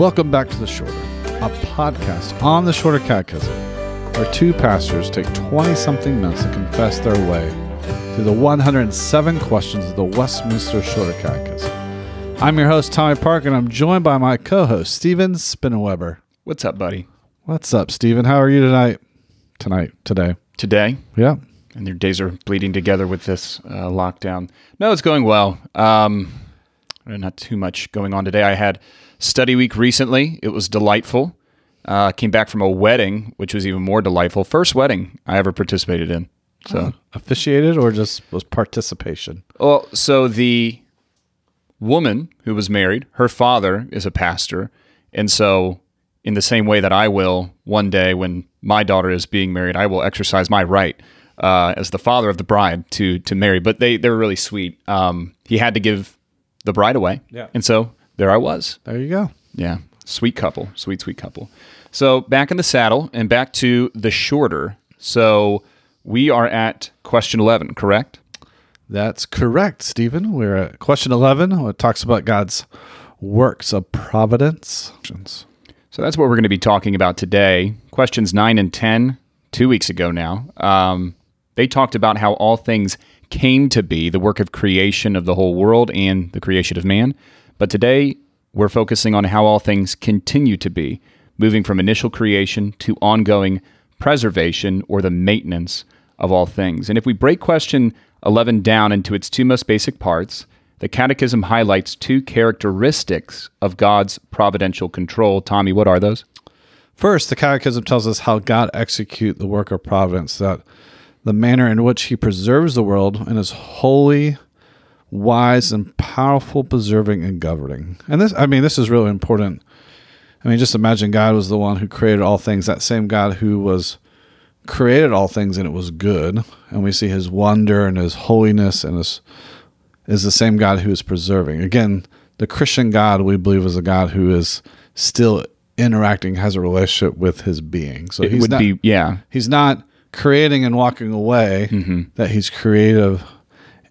Welcome back to The Shorter, a podcast on the Shorter Catechism, where two pastors take 20 something minutes to confess their way through the 107 questions of the Westminster Shorter Catechism. I'm your host, Tommy Park, and I'm joined by my co host, Stephen Spinnenweber. What's up, buddy? What's up, Stephen? How are you tonight? Tonight, today. Today, Yeah. and your days are bleeding together with this uh, lockdown. No, it's going well. Um, not too much going on today. I had study week recently. It was delightful. Uh, came back from a wedding, which was even more delightful. First wedding I ever participated in. So, Officiated or just was participation? well, so the woman who was married, her father is a pastor, and so in the same way that I will one day when my daughter is being married, I will exercise my right uh, as the father of the bride to to marry. But they they were really sweet. Um, he had to give the bride away, Yeah. and so there I was. There you go. Yeah, sweet couple, sweet sweet couple. So back in the saddle and back to the shorter. So we are at question eleven, correct? That's correct, Stephen. We're at question 11. It talks about God's works of providence. So that's what we're going to be talking about today. Questions 9 and 10, two weeks ago now. Um, they talked about how all things came to be, the work of creation of the whole world and the creation of man. But today, we're focusing on how all things continue to be, moving from initial creation to ongoing preservation or the maintenance of all things. And if we break question 11 down into its two most basic parts, the Catechism highlights two characteristics of God's providential control. Tommy, what are those? First, the Catechism tells us how God execute the work of providence, that the manner in which he preserves the world and is holy, wise, and powerful preserving and governing. And this, I mean, this is really important. I mean, just imagine God was the one who created all things, that same God who was created all things and it was good. And we see his wonder and his holiness and his is the same God who is preserving. Again, the Christian God we believe is a God who is still interacting, has a relationship with his being. So It he's would not, be, yeah, he's not creating and walking away, mm-hmm. that he's creative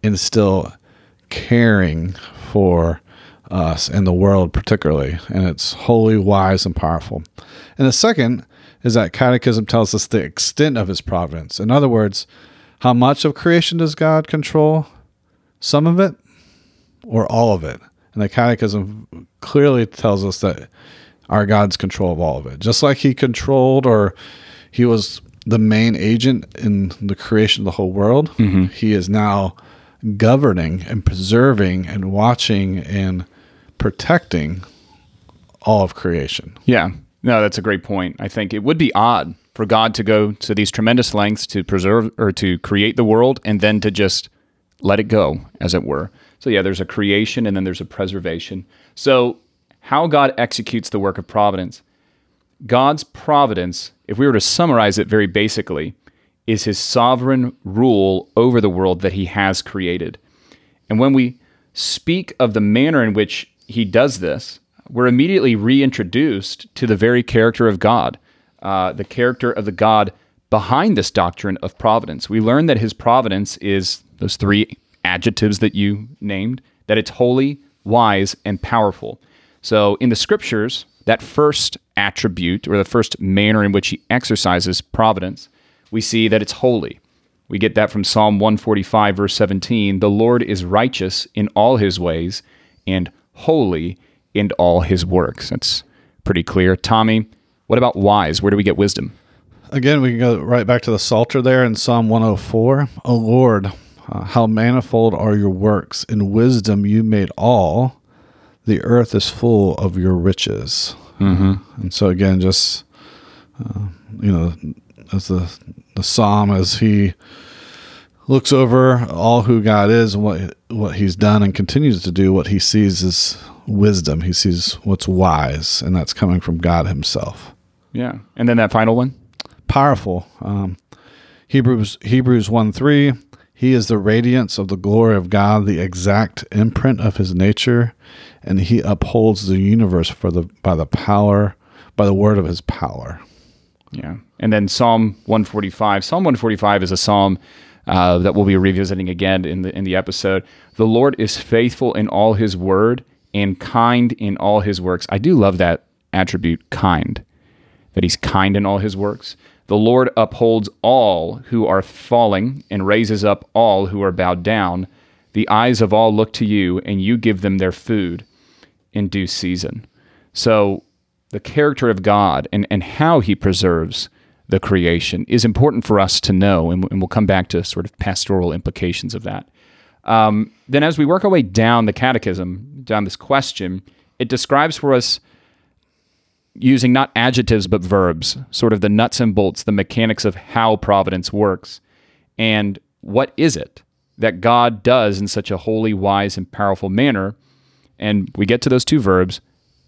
and still caring for us and the world particularly. And it's holy, wise, and powerful. And the second is that catechism tells us the extent of his providence. In other words, how much of creation does God control? Some of it or all of it? And the catechism clearly tells us that our God's control of all of it. Just like he controlled or he was the main agent in the creation of the whole world, mm-hmm. he is now governing and preserving and watching and protecting all of creation. yeah. No, that's a great point. I think it would be odd for God to go to these tremendous lengths to preserve or to create the world and then to just let it go, as it were. So, yeah, there's a creation and then there's a preservation. So, how God executes the work of providence. God's providence, if we were to summarize it very basically, is his sovereign rule over the world that he has created. And when we speak of the manner in which he does this, we're immediately reintroduced to the very character of God, uh, the character of the God behind this doctrine of providence. We learn that his providence is those three adjectives that you named, that it's holy, wise, and powerful. So in the scriptures, that first attribute or the first manner in which he exercises providence, we see that it's holy. We get that from Psalm 145, verse 17. The Lord is righteous in all his ways and holy in all his works. That's pretty clear. Tommy, what about wise? Where do we get wisdom? Again, we can go right back to the Psalter there in Psalm 104. O Lord, uh, how manifold are your works. In wisdom you made all. The earth is full of your riches. Mm-hmm. And so, again, just, uh, you know, as the, the psalm, as he looks over all who God is and what, what he's done and continues to do, what he sees is wisdom. He sees what's wise, and that's coming from God himself Yeah. And then that final one? powerful. Um, Hebrews Hebrews one three. He is the radiance of the glory of God, the exact imprint of His nature, and He upholds the universe for the by the power by the word of His power. Yeah. And then Psalm 145. Psalm 145 is a psalm uh, that we'll be revisiting again in the in the episode. The Lord is faithful in all His word and kind in all His works. I do love that attribute kind, that he's kind in all his works. The Lord upholds all who are falling and raises up all who are bowed down. The eyes of all look to you, and you give them their food in due season. So, the character of God and, and how he preserves the creation is important for us to know, and, and we'll come back to sort of pastoral implications of that. Um, then, as we work our way down the catechism, down this question, it describes for us using not adjectives but verbs, sort of the nuts and bolts, the mechanics of how providence works. And what is it that God does in such a holy, wise, and powerful manner? And we get to those two verbs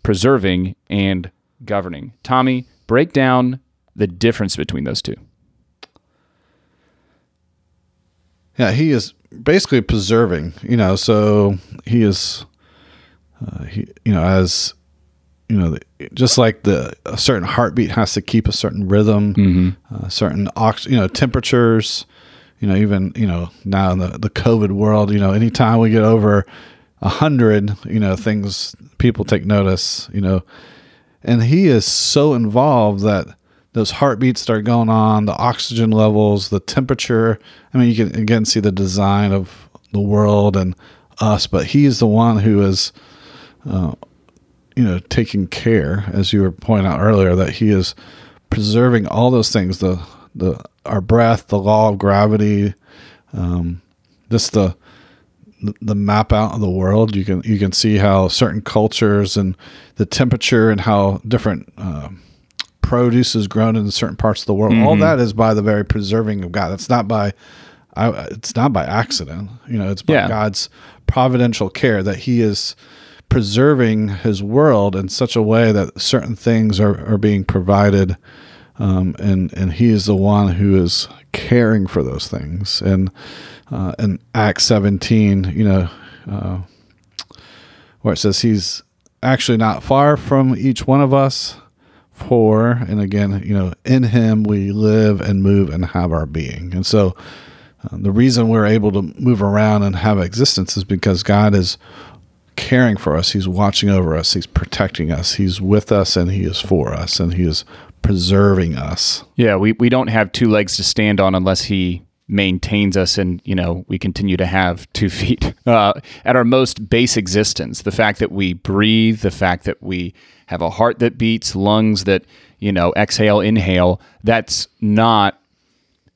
preserving and governing. Tommy, break down the difference between those two. Yeah, he is basically preserving, you know, so he is, uh, he, you know, as, you know, just like the a certain heartbeat has to keep a certain rhythm, mm-hmm. uh, certain ox, you know, temperatures, you know, even you know now in the the COVID world, you know, anytime we get over a hundred, you know, things people take notice, you know, and he is so involved that those heartbeats start going on, the oxygen levels, the temperature. I mean, you can again see the design of the world and us, but he's the one who is, uh, you know, taking care, as you were pointing out earlier, that he is preserving all those things the the our breath, the law of gravity, um, just the the map out of the world. You can you can see how certain cultures and the temperature and how different. Uh, produce is grown in certain parts of the world. Mm-hmm. All that is by the very preserving of God. It's not by, I, it's not by accident. You know, it's by yeah. God's providential care that He is preserving His world in such a way that certain things are, are being provided, um, and and He is the one who is caring for those things. And uh, in Acts seventeen, you know, uh, where it says He's actually not far from each one of us for, and again, you know, in Him we live and move and have our being. And so uh, the reason we're able to move around and have existence is because God is caring for us. He's watching over us. He's protecting us. He's with us and He is for us and He is preserving us. Yeah, we, we don't have two legs to stand on unless He maintains us and you know we continue to have two feet uh, at our most base existence. The fact that we breathe the fact that we have a heart that beats lungs that you know exhale inhale that's not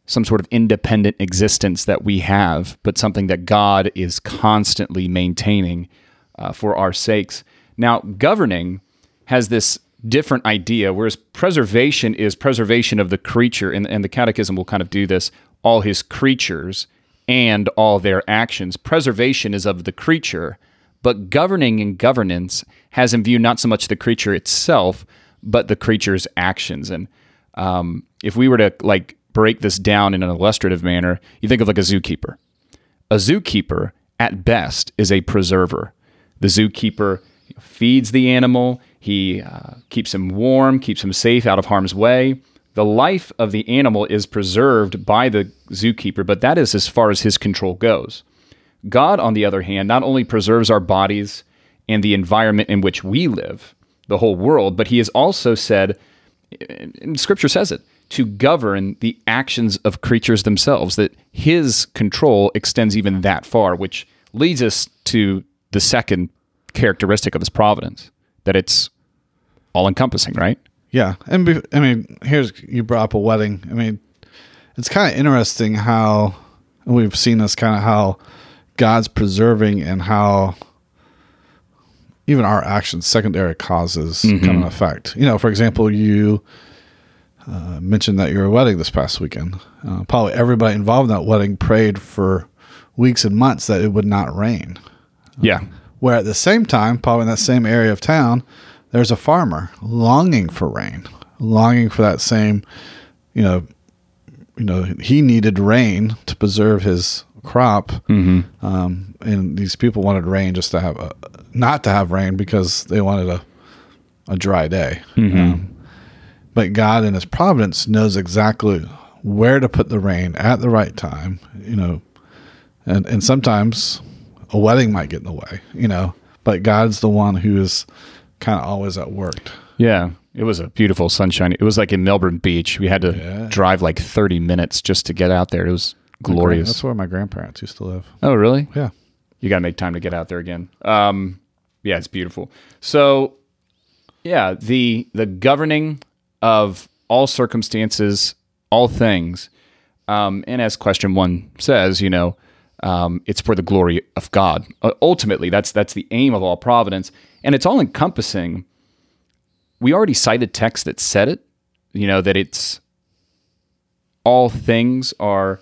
some sort of independent existence that we have but something that god is constantly maintaining uh, for our sakes. Now governing has this different idea whereas preservation is preservation of the creature and, and the catechism will kind of do this all his creatures and all their actions. Preservation is of the creature, but governing and governance has in view not so much the creature itself, but the creature's actions. And um, if we were to like break this down in an illustrative manner, you think of like a zookeeper. A zookeeper, at best, is a preserver. The zookeeper feeds the animal, he uh, keeps him warm, keeps him safe out of harm's way the life of the animal is preserved by the zookeeper, but that is as far as his control goes. God, on the other hand, not only preserves our bodies and the environment in which we live, the whole world, but he has also said, scripture says it, to govern the actions of creatures themselves, that his control extends even that far, which leads us to the second characteristic of his providence, that it's all encompassing, right? Yeah, and be, I mean, here's you brought up a wedding. I mean, it's kind of interesting how we've seen this kind of how God's preserving and how even our actions, secondary causes, mm-hmm. come in effect. You know, for example, you uh, mentioned that your wedding this past weekend. Uh, probably everybody involved in that wedding prayed for weeks and months that it would not rain. Yeah. Uh, where at the same time, probably in that same area of town, there's a farmer longing for rain, longing for that same, you know, you know, he needed rain to preserve his crop, mm-hmm. um, and these people wanted rain just to have a, not to have rain because they wanted a a dry day. Mm-hmm. Um, but God in His providence knows exactly where to put the rain at the right time. You know, and and sometimes a wedding might get in the way. You know, but God's the one who is kind of always at work. Yeah, it was a beautiful sunshine. It was like in Melbourne Beach. We had to Yeah. drive like 30 minutes just to get out there. It was glorious. That's where my grandparents used to live. Oh, really? Yeah. You got to make time to get out there again. Um, yeah, it's beautiful. So, yeah, the the governing of all circumstances, all things, um, and as question one says, you know, um, it's for the glory of God. Uh, ultimately, that's that's the aim of all providence, and it's all encompassing. We already cited text that said it. You know that it's all things are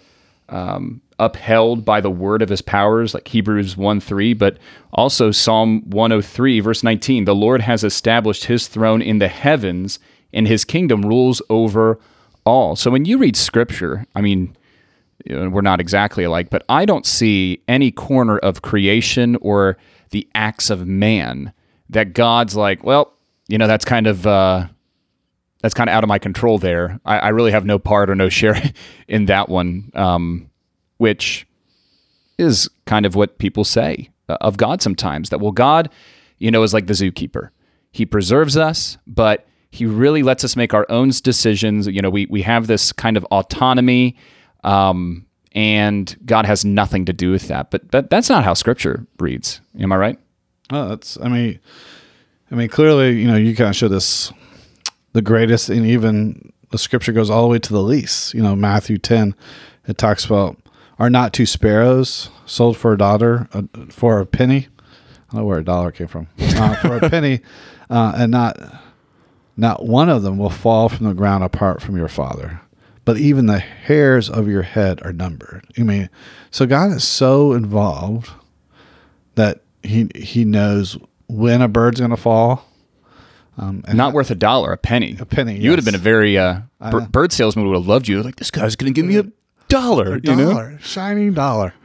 um, upheld by the word of his powers, like Hebrews 1 3, but also Psalm 103, verse 19. The Lord has established his throne in the heavens, and his kingdom rules over all. So when you read scripture, I mean, we're not exactly alike, but I don't see any corner of creation or the acts of man that God's like, well, you know, that's kind of. Uh, that's kind of out of my control there. I, I really have no part or no share in that one, um, which is kind of what people say uh, of God sometimes. That, well, God, you know, is like the zookeeper. He preserves us, but he really lets us make our own decisions. You know, we, we have this kind of autonomy, um, and God has nothing to do with that. But that, that's not how scripture reads. Am I right? Oh, that's. I mean, I mean, clearly, you know, you kind of show this, the greatest, and even the scripture goes all the way to the least. You know, Matthew ten, it talks about are not two sparrows sold for a daughter uh, for a penny. I don't know where a dollar came from. Uh, for a penny, uh, and not not one of them will fall from the ground apart from your father. But even the hairs of your head are numbered. I mean, so God is so involved that he he knows when a bird's going to fall. Um, Not worth a dollar, a penny. A penny, You would have been a very uh, bir- bird salesman would have loved you. Like this guy's going to give me a dollar. You know? dollar, shining dollar.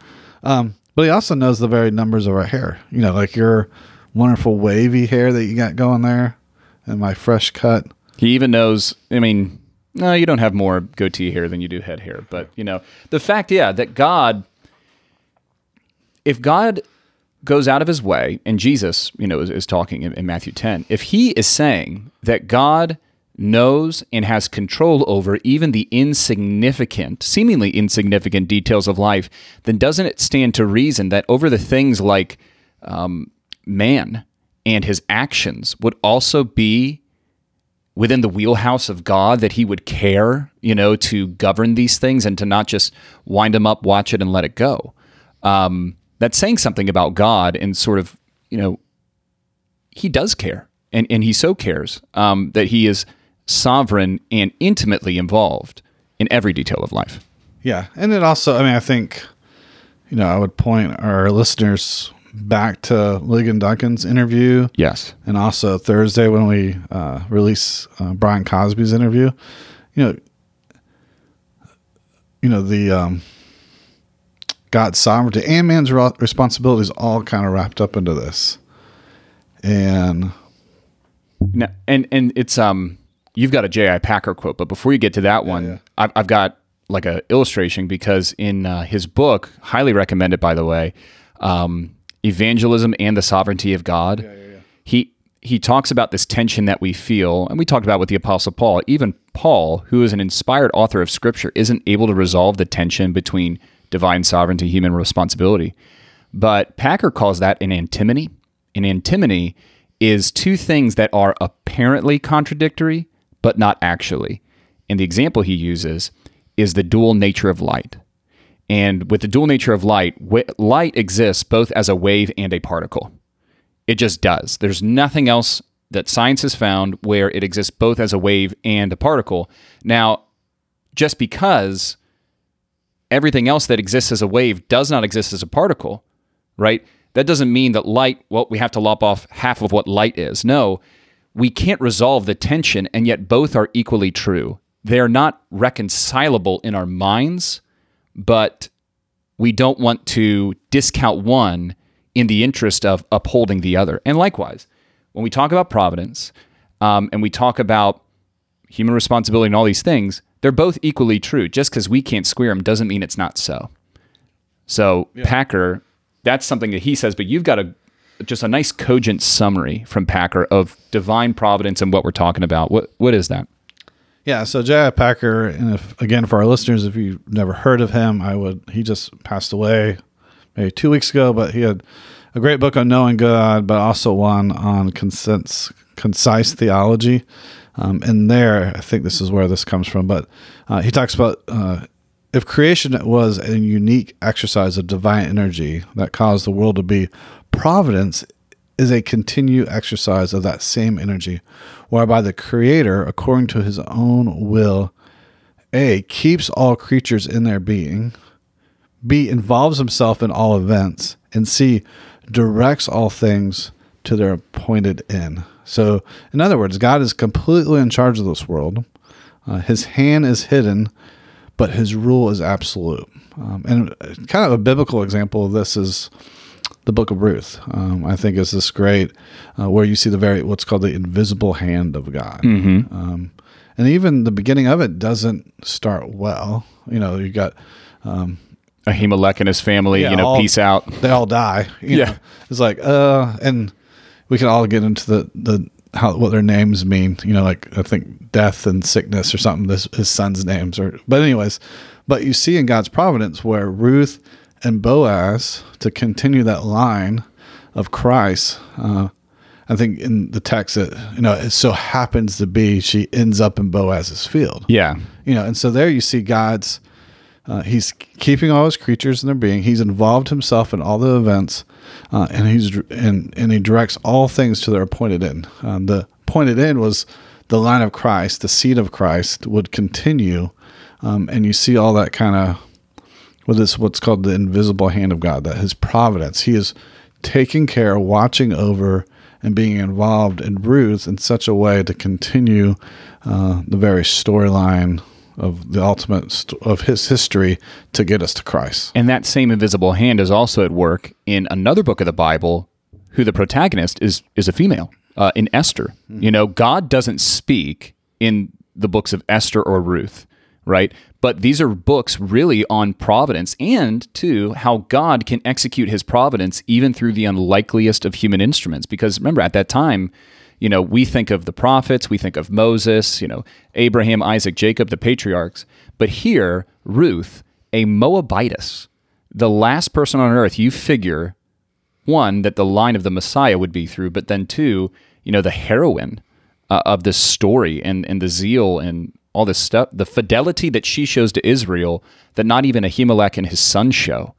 Um, but he also knows the very numbers of our hair. You know, like your wonderful wavy hair that you got going there, and my fresh cut. He even knows. I mean, no, you don't have more goatee hair than you do head hair. But you know, the fact, yeah, that God, if God goes out of his way, and Jesus, you know, is, is talking in, in Matthew ten, if he is saying that God knows and has control over even the insignificant, seemingly insignificant details of life, then doesn't it stand to reason that over the things like um, man and his actions would also be within the wheelhouse of God that he would care, you know, to govern these things and to not just wind them up, watch it, and let it go. Um, that's saying something about God and sort of, you know, he does care and, and he so cares um, that he is sovereign and intimately involved in every detail of life. Yeah, and it also, I mean, I think, you know, I would point our listeners back to Ligon Duncan's interview, Yes. and also Thursday when we uh, release uh, Brian Cosby's interview. You know, you know the um, God's sovereignty and man's ro- responsibilities all kind of wrapped up into this, and Now, and and it's um you've got a J.I. Packer quote, but before you get to that one, yeah. I've, I've got like a illustration because in uh, his book, highly recommended by the way, um, evangelism and the sovereignty of God. He he talks about this tension that we feel, and we talked about with the Apostle Paul. Even Paul, who is an inspired author of Scripture, isn't able to resolve the tension between divine sovereignty, human responsibility. But Packer calls that an antinomy. An antinomy is two things that are apparently contradictory, but not actually. And the example he uses is the dual nature of light. And with the dual nature of light, light exists both as a wave and a particle. It just does. There's nothing else that science has found where it exists both as a wave and a particle. Now, just because everything else that exists as a wave does not exist as a particle, right? That doesn't mean that light, well, we have to lop off half of what light is. No, we can't resolve the tension, and yet both are equally true. They're not reconcilable in our minds, but we don't want to discount one in the interest of upholding the other. And likewise, when we talk about providence um, and we talk about human responsibility and all these things, they're both equally true. Just because we can't square them doesn't mean it's not so. So Packer, that's something that he says, but you've got a just a nice cogent summary from Packer of divine providence and what we're talking about. What what is that? Yeah, so J.I. Packer, and if again for our listeners, if you've never heard of him, I would. He just passed away maybe two weeks ago, but he had a great book on knowing God, but also one on concise theology. Um, and there, I think this is where this comes from, but uh, he talks about uh, if creation was a unique exercise of divine energy that caused the world to be, providence is a continued exercise of that same energy, whereby the Creator, according to his own will, A, keeps all creatures in their being, B, involves himself in all events, and C, directs all things to their appointed end. So, in other words, God is completely in charge of this world. Uh, his hand is hidden, but his rule is absolute. Um, and kind of a biblical example of this is the book of Ruth. Um, I think is this great uh, where you see the very what's called the invisible hand of God. Mm-hmm. Um, and even the beginning of it doesn't start well. You know, you got um, Ahimelech and his family, Yeah, you know, all- peace out. they all die. you Yeah. know. it's like uh, and we can all get into the the how what their names mean. You know, like I think death and sickness or something. This his son's names are. But anyways, but you see in God's providence where Ruth and Boaz to continue that line of Christ. Uh, I think in the text that you know it so happens to be she ends up in Boaz's field Yeah. you know and so there you see god's uh, he's keeping all his creatures in their being. He's involved himself in all the events uh, and he's and, and he directs all things to their appointed end. Um, the appointed end was the line of christ the seed of christ would continue um, and you see all that kind of with this what's called the invisible hand of god that his providence. He is taking care watching over and being involved in ruth in such a way to continue uh, the very storyline of the ultimate st- of his history to get us to christ And that same invisible hand is also at work in another book of the Bible, who the protagonist is is a female uh, in Esther. You know, God doesn't speak in the books of Esther or Ruth, right? But these are books really on providence and to how God can execute His providence even through the unlikeliest of human instruments. Because remember, at that time. You know, we think of the prophets, we think of Moses, you know, Abraham, Isaac, Jacob, the patriarchs. But here, Ruth, a Moabitess, the last person on earth you figure one that the line of the messiah would be through but then two you know the heroine uh, of this story and and the zeal and all this stuff the fidelity that she shows to israel that not even ahimelech and his son show.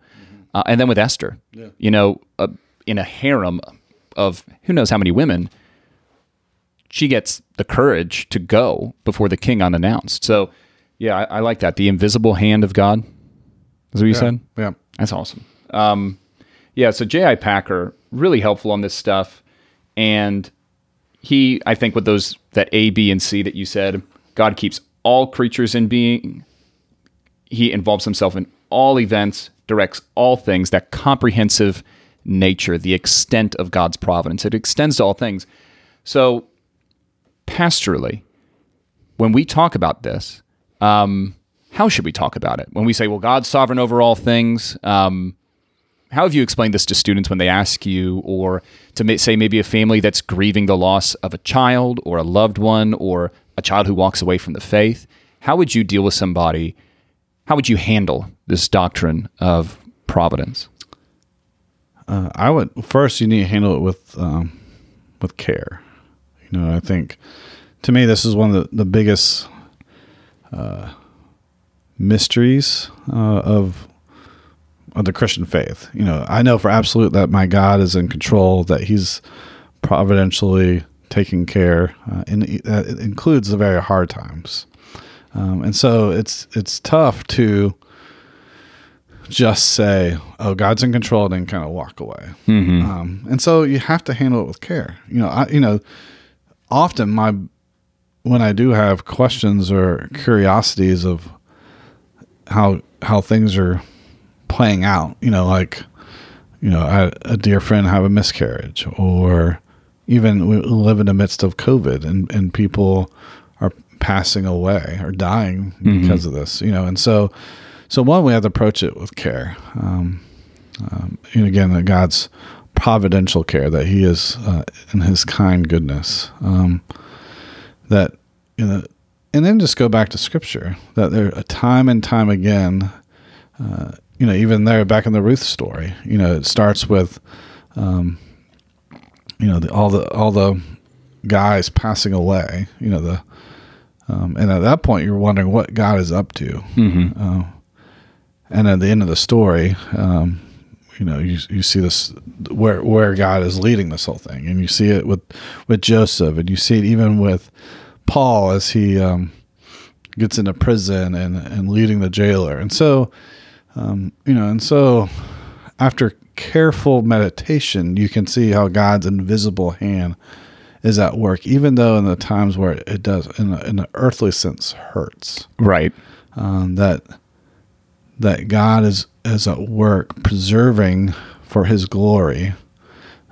Uh, and then with esther. You know uh, in a harem of who knows how many women she gets the courage to go before the king unannounced so yeah i, I like that the invisible hand of god is what you said yeah that's awesome. Um, yeah, so J.I. Packer really helpful on this stuff, and he, I think, with those that A, B, and C that you said, God keeps all creatures in being. He involves himself in all events, directs all things. That comprehensive nature, the extent of God's providence, it extends to all things. So, pastorally, when we talk about this, um, how should we talk about it? When we say, well, God's sovereign over all things, um, how have you explained this to students when they ask you, or to say maybe a family that's grieving the loss of a child or a loved one or a child who walks away from the faith? How would you deal with somebody? How would you handle this doctrine of providence? Uh, I would first you need to handle it with um, with care. You know, I think to me this is one of the, the biggest uh, mysteries uh, of of the Christian faith. You know, I know for absolute that my God is in control, that He's providentially taking care, uh, and it- that includes the very hard times. Um, and so it's it's tough to just say, "Oh, God's in control," and then kind of walk away. Um, and so you have to handle it with care. You know, I you know, often my when I do have questions or curiosities of how how things are playing out, you know, like you know, I, a dear friend have a miscarriage, or even we live in the midst of COVID, and and people are passing away or dying because of this, you know, and so so one we have to approach it with care, um, um, and again, that God's providential care that He is uh, in His kind goodness. Um, that you know, and then just go back to Scripture that there are time and time again. Uh, you know, even there back in the Ruth story, you know, it starts with, um, you know, the, all the all the guys passing away. You know, the um, and at that point you're wondering what God is up to. Mm-hmm. Uh, and at the end of the story, um, you know, you you see this where where God is leading this whole thing, and you see it with with Joseph, and you see it even with Paul as he um, gets into prison and and leading the jailer, and so um, you know, and so after careful meditation, you can see how God's invisible hand is at work, even though in the times where it does, in, a, in an earthly sense, hurts. Right. Um, that that God is is at work preserving for His glory,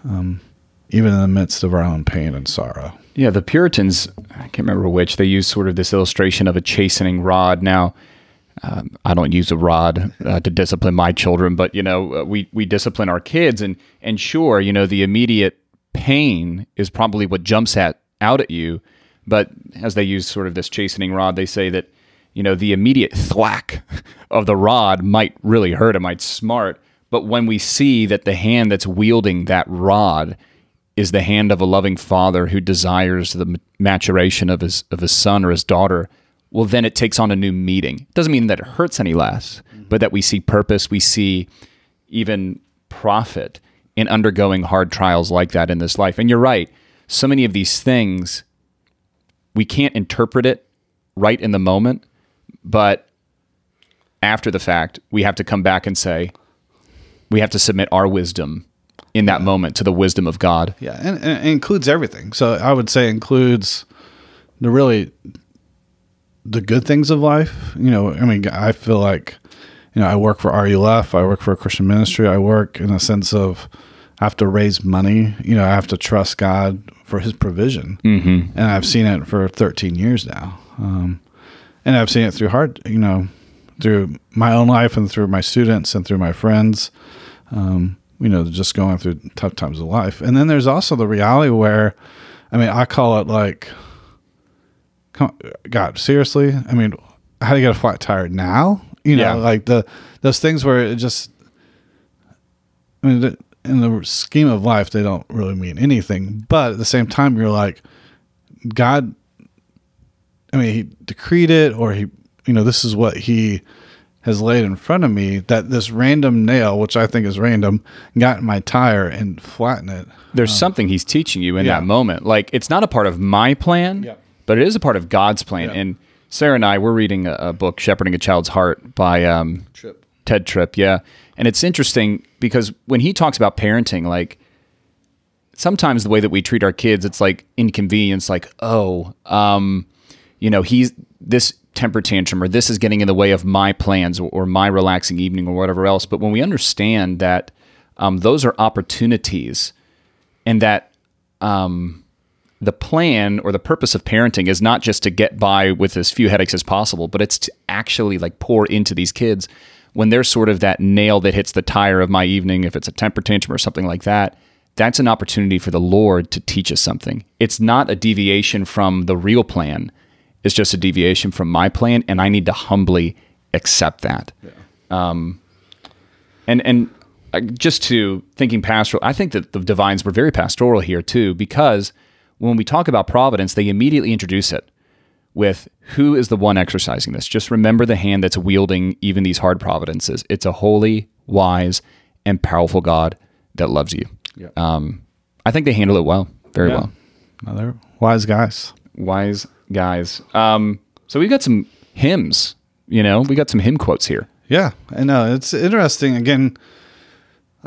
um, even in the midst of our own pain and sorrow. Yeah, the Puritans, I can't remember which, they use sort of this illustration of a chastening rod. Now, um, I don't use a rod uh, to discipline my children, but you know, uh, we we discipline our kids, and and sure, you know, the immediate pain is probably what jumps at out at you, but as they use sort of this chastening rod, they say that you know the immediate thwack of the rod might really hurt, it might smart, but when we see that the hand that's wielding that rod is the hand of a loving father who desires the maturation of his of his son or his daughter well, then it takes on a new meaning. It doesn't mean that it hurts any less, mm-hmm. but that we see purpose, we see even profit in undergoing hard trials like that in this life. And you're right. So many of these things, we can't interpret it right in the moment, but after the fact, we have to come back and say, we have to submit our wisdom in that yeah. moment to the wisdom of God. Yeah, and, and, it includes everything. So I would say includes the really the good things of life. You know, I mean, I feel like, you know, I work for RUF, I work for a Christian ministry, I work in a sense of I have to raise money. You know, I have to trust God for His provision, mm-hmm. and I've seen it for 13 years now. Um, and I've seen it through hard, you know, through my own life and through my students and through my friends. Um, you know, just going through tough times of life. And then there's also the reality where, I mean, I call it like come, God, seriously? I mean, how do you get a flat tire now? You know, yeah. like the those things where it just. I mean, in the scheme of life, they don't really mean anything. But at the same time, you're like, God. I mean, He decreed it, or He, you know, this is what He has laid in front of me. That this random nail, which I think is random, got in my tire and flattened it. There's um, something He's teaching you in yeah. that moment. Like it's not a part of my plan. Yeah but it is a part of God's plan. Yeah. And Sarah and I, we're reading a, a book, Shepherding a Child's Heart by um, Tripp. Tedd Tripp. Yeah. And it's interesting because when he talks about parenting, like sometimes the way that we treat our kids, it's like inconvenience, like, oh, um, you know, he's this temper tantrum or this is getting in the way of my plans or, or my relaxing evening or whatever else. But when we understand that um, those are opportunities and that, um, the plan or the purpose of parenting is not just to get by with as few headaches as possible, but it's to actually like pour into these kids when they're sort of that nail that hits the tire of my evening, if it's a temper tantrum or something like that. That's an opportunity for the Lord to teach us something. It's not a deviation from the real plan. It's just a deviation from my plan, and I need to humbly accept that. Yeah. Um, and and uh, just to thinking pastoral, I think that the divines were very pastoral here too, because when we talk about providence, they immediately introduce it with who is the one exercising this. Just remember the hand that's wielding even these hard providences. It's a holy, wise, and powerful God that loves you. Yeah. Um, I think they handle it well, very yeah. well. they're wise guys. Wise guys. Um, so we've got some hymns. You know, we got some hymn quotes here. Yeah, I know. It's interesting. Again,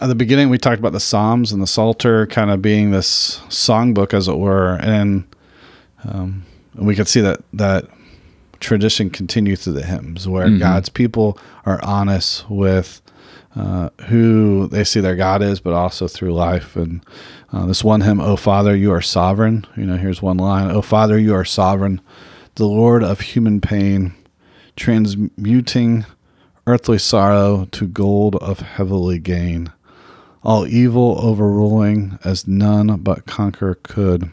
at the beginning we talked about the psalms and the psalter kind of being this songbook as it were and um, we could see that that tradition continue through the hymns where mm-hmm. god's people are honest with uh, who they see their god is but also through life and uh, this one hymn oh father you are sovereign you know here's one line oh father you are sovereign the lord of human pain transmuting earthly sorrow to gold of heavenly gain all evil overruling as none but conquer could.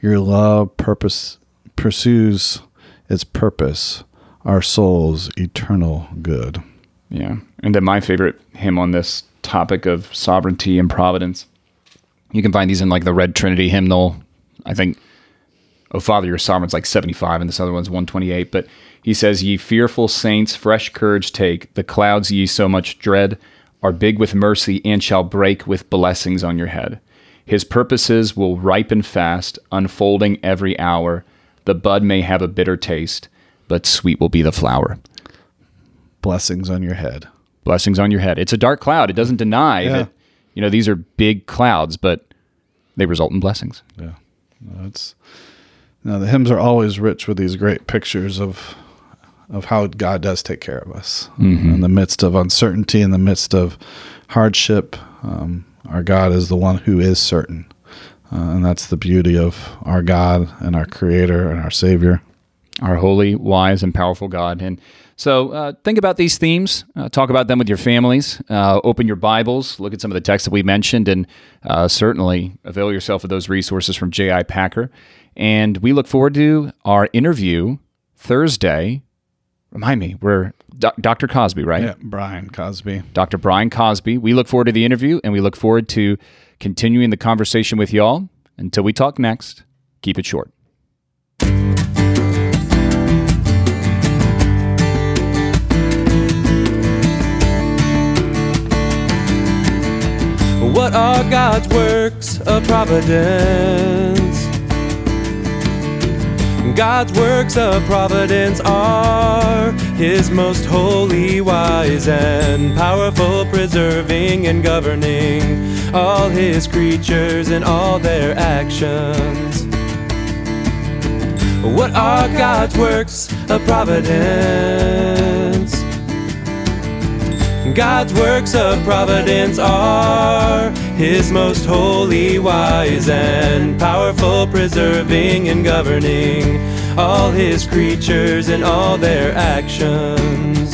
Your love purpose pursues its purpose, our soul's eternal good. Yeah. And then my favorite hymn on this topic of sovereignty and providence. You can find these in like the Red Trinity hymnal. I think, Oh Father, your sovereign's like 75, and this other one's 128. But he says, Ye fearful saints, fresh courage take. The clouds ye so much dread are big with mercy and shall break with blessings on your head. His purposes will ripen fast, unfolding every hour. The bud may have a bitter taste, but sweet will be the flower. Blessings on your head. Blessings on your head. It's a dark cloud. It doesn't deny Yeah. that, you know, these are big clouds, but they result in blessings. Yeah. No, it's no, the hymns are always rich with these great pictures of of how God does take care of us in the midst of uncertainty, in the midst of hardship. Um, our God is the one who is certain, uh, and that's the beauty of our God and our Creator and our Savior. our holy, wise, and powerful God. And so uh, think about these themes, uh, talk about them with your families, uh, open your Bibles, look at some of the texts that we mentioned, and uh, certainly avail yourself of those resources from J.I. Packer. And we look forward to our interview Thursday. Remind me, we're Doc Dr. Cosby, right? Yeah, Brian Cosby. Dr. Brian Cosby. We look forward to the interview and we look forward to continuing the conversation with y'all. Until we talk next, keep it short. Are God's works of providence? God's works of providence are His most holy, wise, and powerful, preserving and governing all His creatures and all their actions. What are God's works of providence? God's works of providence are His most holy, wise, and powerful, preserving and governing all His creatures and all their actions.